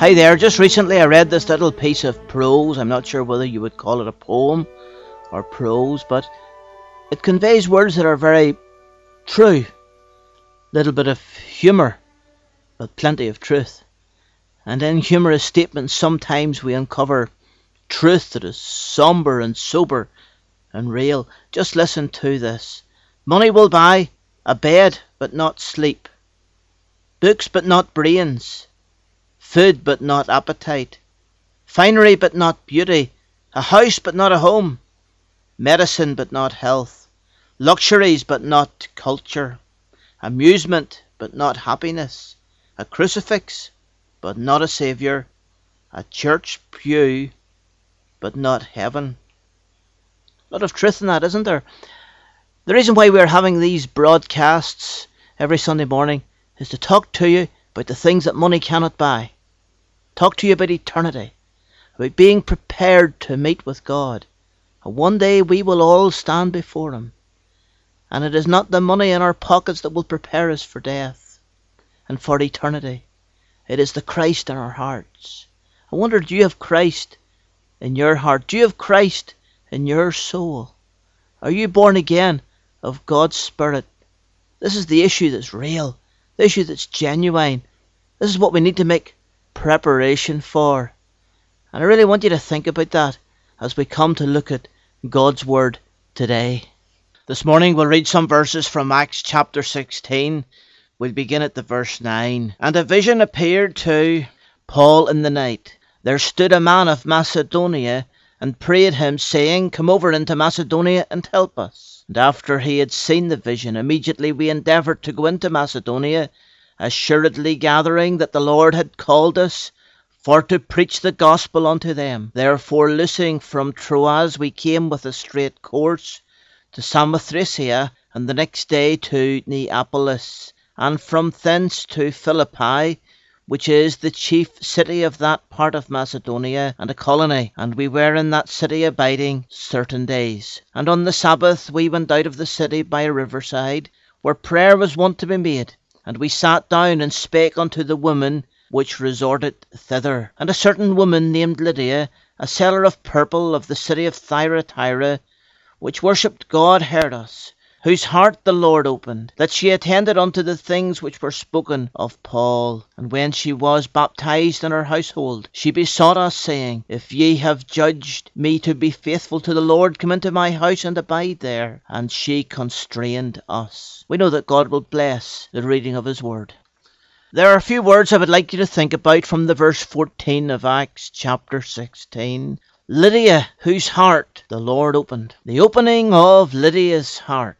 Hi there, just recently I read this little piece of prose. I'm not sure whether you would call it a poem or prose, but it conveys words that are very true. Little bit of humour, but plenty of truth. And in humorous statements, sometimes we uncover truth that is sombre and sober and real. Just listen to this Money will buy a bed, but not sleep, books, but not brains food but not appetite, finery but not beauty, a house but not a home, medicine but not health, luxuries but not culture, amusement but not happiness, a crucifix but not a Saviour, a church pew but not heaven. A lot of truth in that, isn't there? The reason why we're having these broadcasts every Sunday morning is to talk to you about the things that money cannot buy talk to you about eternity, about being prepared to meet with God. And one day we will all stand before Him. And it is not the money in our pockets that will prepare us for death and for eternity. It is the Christ in our hearts. I wonder, do you have Christ in your heart? Do you have Christ in your soul? Are you born again of God's Spirit? This is the issue that's real, the issue that's genuine. This is what we need to make preparation for. And I really want you to think about that as we come to look at God's Word today. This morning we'll read some verses from Acts chapter 16. We'll begin at the verse 9. And a vision appeared to Paul in the night. There stood a man of Macedonia and prayed him, saying, Come over into Macedonia and help us. And after he had seen the vision, immediately we endeavoured to go into Macedonia assuredly gathering that the Lord had called us for to preach the gospel unto them. Therefore, loosing from Troas, we came with a straight course to Samothracia, and the next day to Neapolis, and from thence to Philippi, which is the chief city of that part of Macedonia, and a colony. And we were in that city abiding certain days. And on the Sabbath we went out of the city by a riverside, where prayer was wont to be made. And we sat down and spake unto the women which resorted thither. And a certain woman named Lydia, a seller of purple of the city of Thyatira, which worshipped God, heard us whose heart the Lord opened, that she attended unto the things which were spoken of Paul. And when she was baptized in her household, she besought us, saying, If ye have judged me to be faithful to the Lord, come into my house and abide there. And she constrained us. We know that God will bless the reading of his word. There are a few words I would like you to think about from the verse 14 of Acts chapter 16. Lydia, whose heart the Lord opened. The opening of Lydia's heart.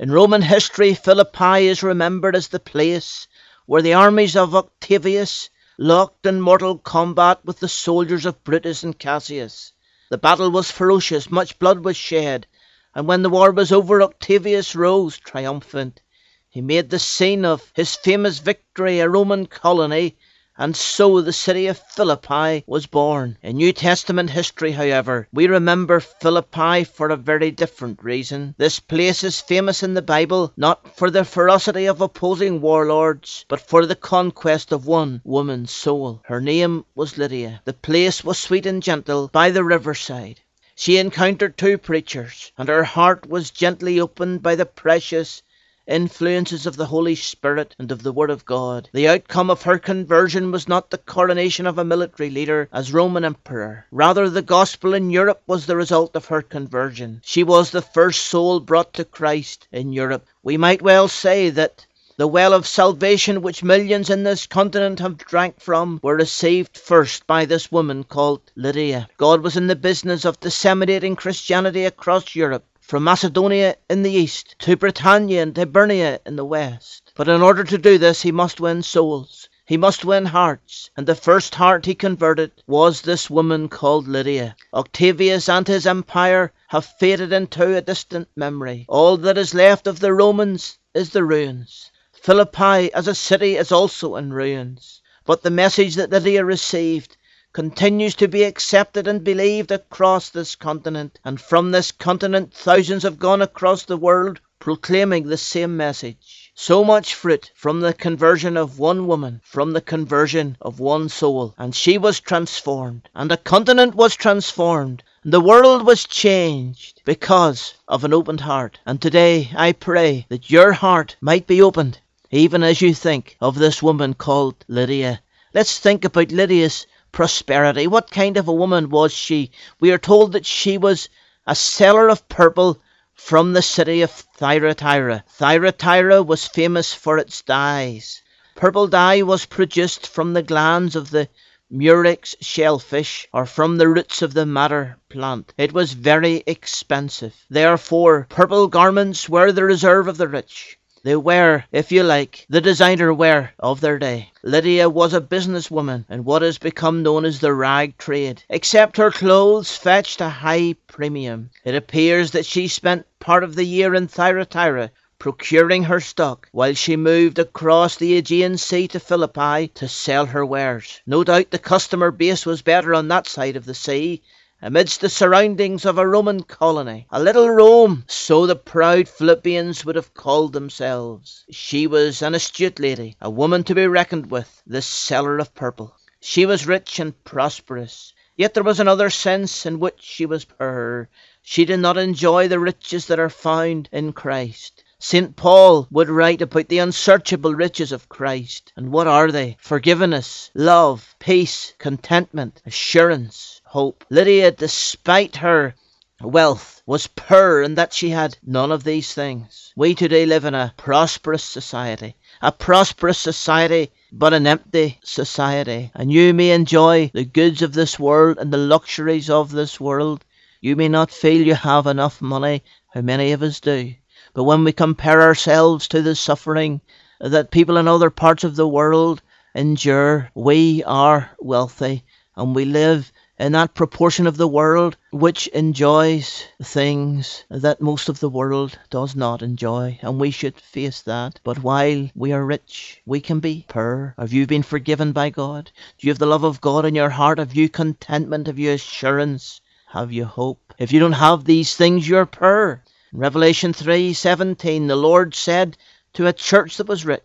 In Roman history, Philippi is remembered as the place where the armies of Octavius locked in mortal combat with the soldiers of Brutus and Cassius. The battle was ferocious, much blood was shed, and when the war was over, Octavius rose triumphant. He made the scene of his famous victory a Roman colony and so the city of Philippi was born. In New Testament history, however, we remember Philippi for a very different reason. This place is famous in the Bible not for the ferocity of opposing warlords, but for the conquest of one woman's soul. Her name was Lydia. The place was sweet and gentle by the riverside. She encountered two preachers, and her heart was gently opened by the precious influences of the Holy Spirit and of the Word of God. The outcome of her conversion was not the coronation of a military leader as Roman emperor. Rather, the gospel in Europe was the result of her conversion. She was the first soul brought to Christ in Europe. We might well say that the well of salvation which millions in this continent have drank from were received first by this woman called Lydia. God was in the business of disseminating Christianity across Europe from Macedonia in the east to Britannia and Hibernia in the west. But in order to do this, he must win souls. He must win hearts, and the first heart he converted was this woman called Lydia. Octavius and his empire have faded into a distant memory. All that is left of the Romans is the ruins. Philippi as a city is also in ruins. But the message that Lydia received continues to be accepted and believed across this continent, and from this continent thousands have gone across the world proclaiming the same message. So much fruit from the conversion of one woman, from the conversion of one soul, and she was transformed, and a continent was transformed, and the world was changed because of an opened heart. And today I pray that your heart might be opened, even as you think of this woman called Lydia. Let's think about Lydia's prosperity. What kind of a woman was she? We are told that she was a seller of purple from the city of Thyatira. Thyatira was famous for its dyes. Purple dye was produced from the glands of the murex shellfish or from the roots of the madder plant. It was very expensive. Therefore, purple garments were the reserve of the rich. They were, if you like, the designer wear of their day. Lydia was a businesswoman in what has become known as the rag trade, except her clothes fetched a high premium. It appears that she spent part of the year in Thyatira procuring her stock while she moved across the Aegean Sea to Philippi to sell her wares. No doubt the customer base was better on that side of the sea amidst the surroundings of a Roman colony. A little Rome, so the proud Philippians would have called themselves. She was an astute lady, a woman to be reckoned with, this seller of purple. She was rich and prosperous, yet there was another sense in which she was poor. She did not enjoy the riches that are found in Christ. St. Paul would write about the unsearchable riches of Christ. And what are they? Forgiveness, love, peace, contentment, assurance hope. Lydia, despite her wealth, was poor in that she had none of these things. We today live in a prosperous society, a prosperous society, but an empty society. And you may enjoy the goods of this world and the luxuries of this world. You may not feel you have enough money, how many of us do. But when we compare ourselves to the suffering that people in other parts of the world endure, we are wealthy and we live in that proportion of the world which enjoys things that most of the world does not enjoy, and we should face that. But while we are rich, we can be poor. Have you been forgiven by God? Do you have the love of God in your heart? Have you contentment? Have you assurance? Have you hope? If you don't have these things, you're poor. In Revelation 3:17, the Lord said to a church that was rich,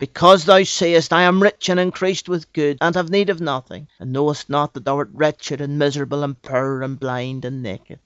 because thou sayest, I am rich and increased with good, and have need of nothing, and knowest not that thou art wretched and miserable and poor and blind and naked.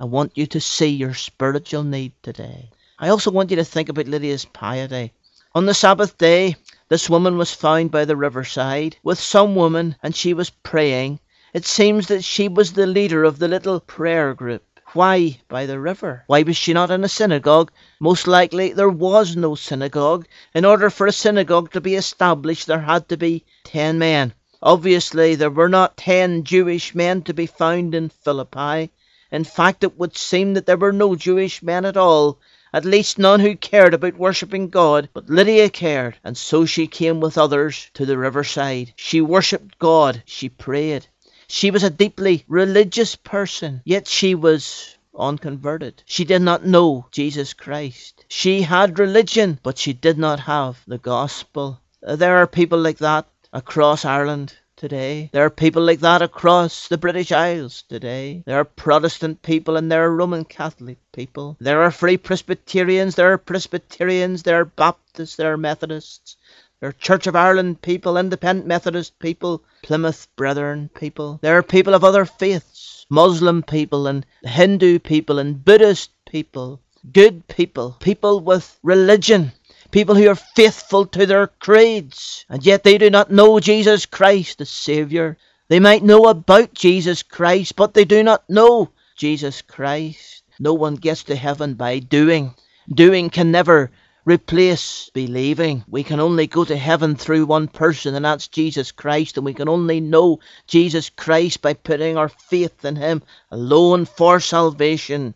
I want you to see your spiritual need today. I also want you to think about Lydia's piety. On the Sabbath day, this woman was found by the riverside with some woman, and she was praying. It seems that she was the leader of the little prayer group. Why by the river? Why was she not in a synagogue? Most likely there was no synagogue. In order for a synagogue to be established, there had to be ten men. Obviously, there were not ten Jewish men to be found in Philippi. In fact, it would seem that there were no Jewish men at all, at least none who cared about worshipping God. But Lydia cared, and so she came with others to the riverside. She worshipped God, she prayed. She was a deeply religious person, yet she was unconverted. She did not know Jesus Christ. She had religion, but she did not have the gospel. Uh, there are people like that across Ireland today. There are people like that across the British Isles today. There are Protestant people and there are Roman Catholic people. There are Free Presbyterians, there are Presbyterians, there are Baptists, there are Methodists. There are Church of Ireland people, Independent Methodist people, Plymouth Brethren people. There are people of other faiths, Muslim people and Hindu people and Buddhist people, good people, people with religion, people who are faithful to their creeds, and yet they do not know Jesus Christ the Saviour. They might know about Jesus Christ, but they do not know Jesus Christ. No one gets to heaven by doing. Doing can never replace believing. We can only go to heaven through one person, and that's Jesus Christ, and we can only know Jesus Christ by putting our faith in Him alone for salvation.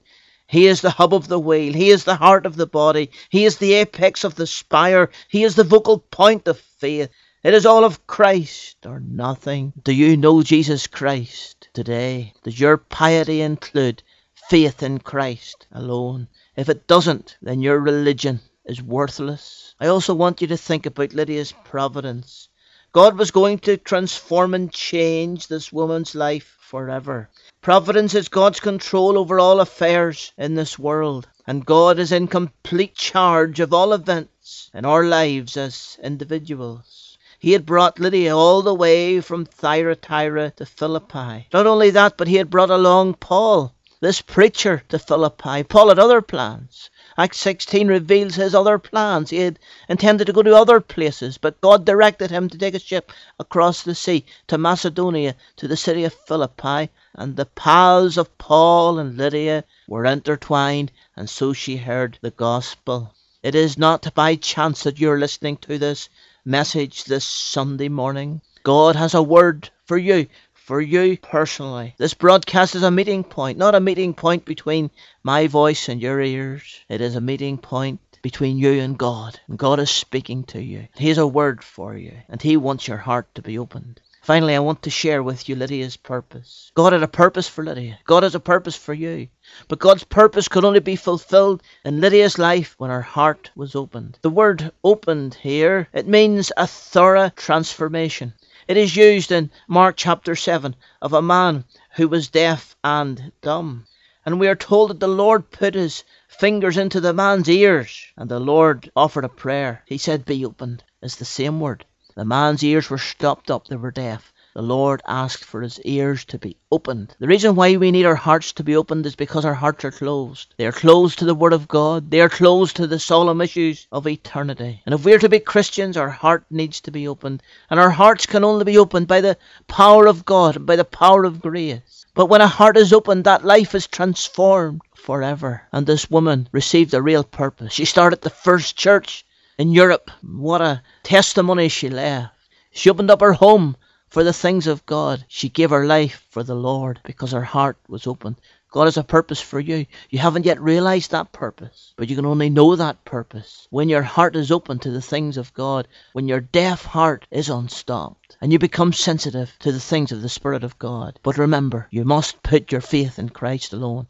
He is the hub of the wheel. He is the heart of the body. He is the apex of the spire. He is the focal point of faith. It is all of Christ or nothing. Do you know Jesus Christ today? Does your piety include faith in Christ alone? If it doesn't, then your religion is worthless. I also want you to think about Lydia's providence. God was going to transform and change this woman's life forever. Providence is God's control over all affairs in this world, and God is in complete charge of all events in our lives as individuals. He had brought Lydia all the way from Thyatira to Philippi. Not only that, but he had brought along Paul, this preacher, to Philippi. Paul had other plans. Acts 16 reveals his other plans. He had intended to go to other places, but God directed him to take a ship across the sea to Macedonia, to the city of Philippi, and the paths of Paul and Lydia were intertwined, and so she heard the gospel. It is not by chance that you're listening to this message this Sunday morning. God has a word for you, for you personally. This broadcast is a meeting point, not a meeting point between my voice and your ears. It is a meeting point between you and God. And God is speaking to you. He has a word for you, and He wants your heart to be opened. Finally, I want to share with you Lydia's purpose. God had a purpose for Lydia. God has a purpose for you. But God's purpose could only be fulfilled in Lydia's life when her heart was opened. The word opened here, it means a thorough transformation. It is used in Mark chapter 7 of a man who was deaf and dumb. And we are told that the Lord put his fingers into the man's ears, and the Lord offered a prayer. He said, Be opened. It's the same word. The man's ears were stopped up, they were deaf. The Lord asked for his ears to be opened. The reason why we need our hearts to be opened is because our hearts are closed. They are closed to the Word of God. They are closed to the solemn issues of eternity. And if we are to be Christians, our heart needs to be opened. And our hearts can only be opened by the power of God and by the power of grace. But when a heart is opened, that life is transformed forever. And this woman received a real purpose. She started the first church in Europe. What a testimony she left. She opened up her home for the things of God. She gave her life for the Lord because her heart was open. God has a purpose for you. You haven't yet realized that purpose, but you can only know that purpose when your heart is open to the things of God, when your deaf heart is unstopped, and you become sensitive to the things of the Spirit of God. But remember, you must put your faith in Christ alone.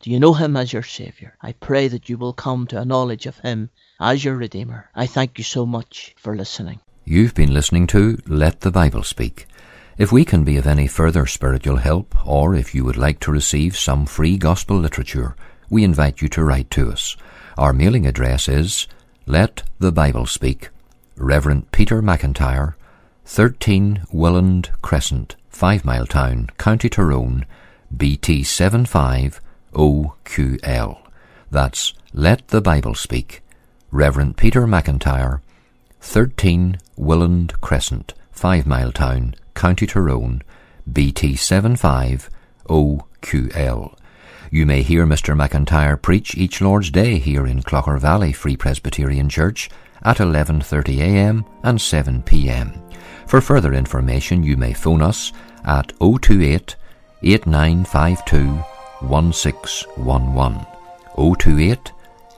Do you know Him as your Saviour? I pray that you will come to a knowledge of Him as your Redeemer. I thank you so much for listening. You've been listening to Let the Bible Speak. If we can be of any further spiritual help, or if you would like to receive some free gospel literature, we invite you to write to us. Our mailing address is Let the Bible Speak, Reverend Peter McIntyre, 13 Willand Crescent, Fivemiletown, County Tyrone, BT 75OQL. That's Let the Bible Speak, Reverend Peter McIntyre, 13 Willand Crescent, Fivemiletown, County Tyrone, BT 75OQL. You may hear Mr. McIntyre preach each Lord's Day here in Clogher Valley Free Presbyterian Church at 11.30am and 7pm. For further information you may phone us at 028 8952 1611. 028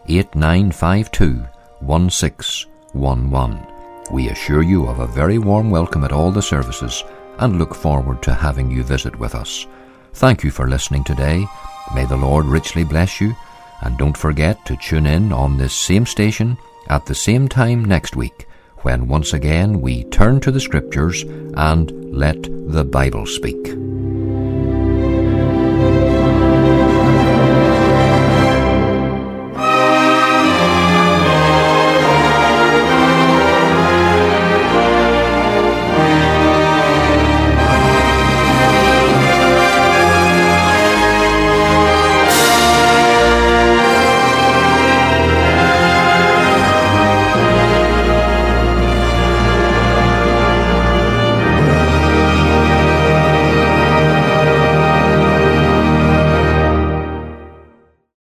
8952 1611. We assure you of a very warm welcome at all the services and look forward to having you visit with us. Thank you for listening today. May the Lord richly bless you, and don't forget to tune in on this same station at the same time next week when once again we turn to the Scriptures and let the Bible speak.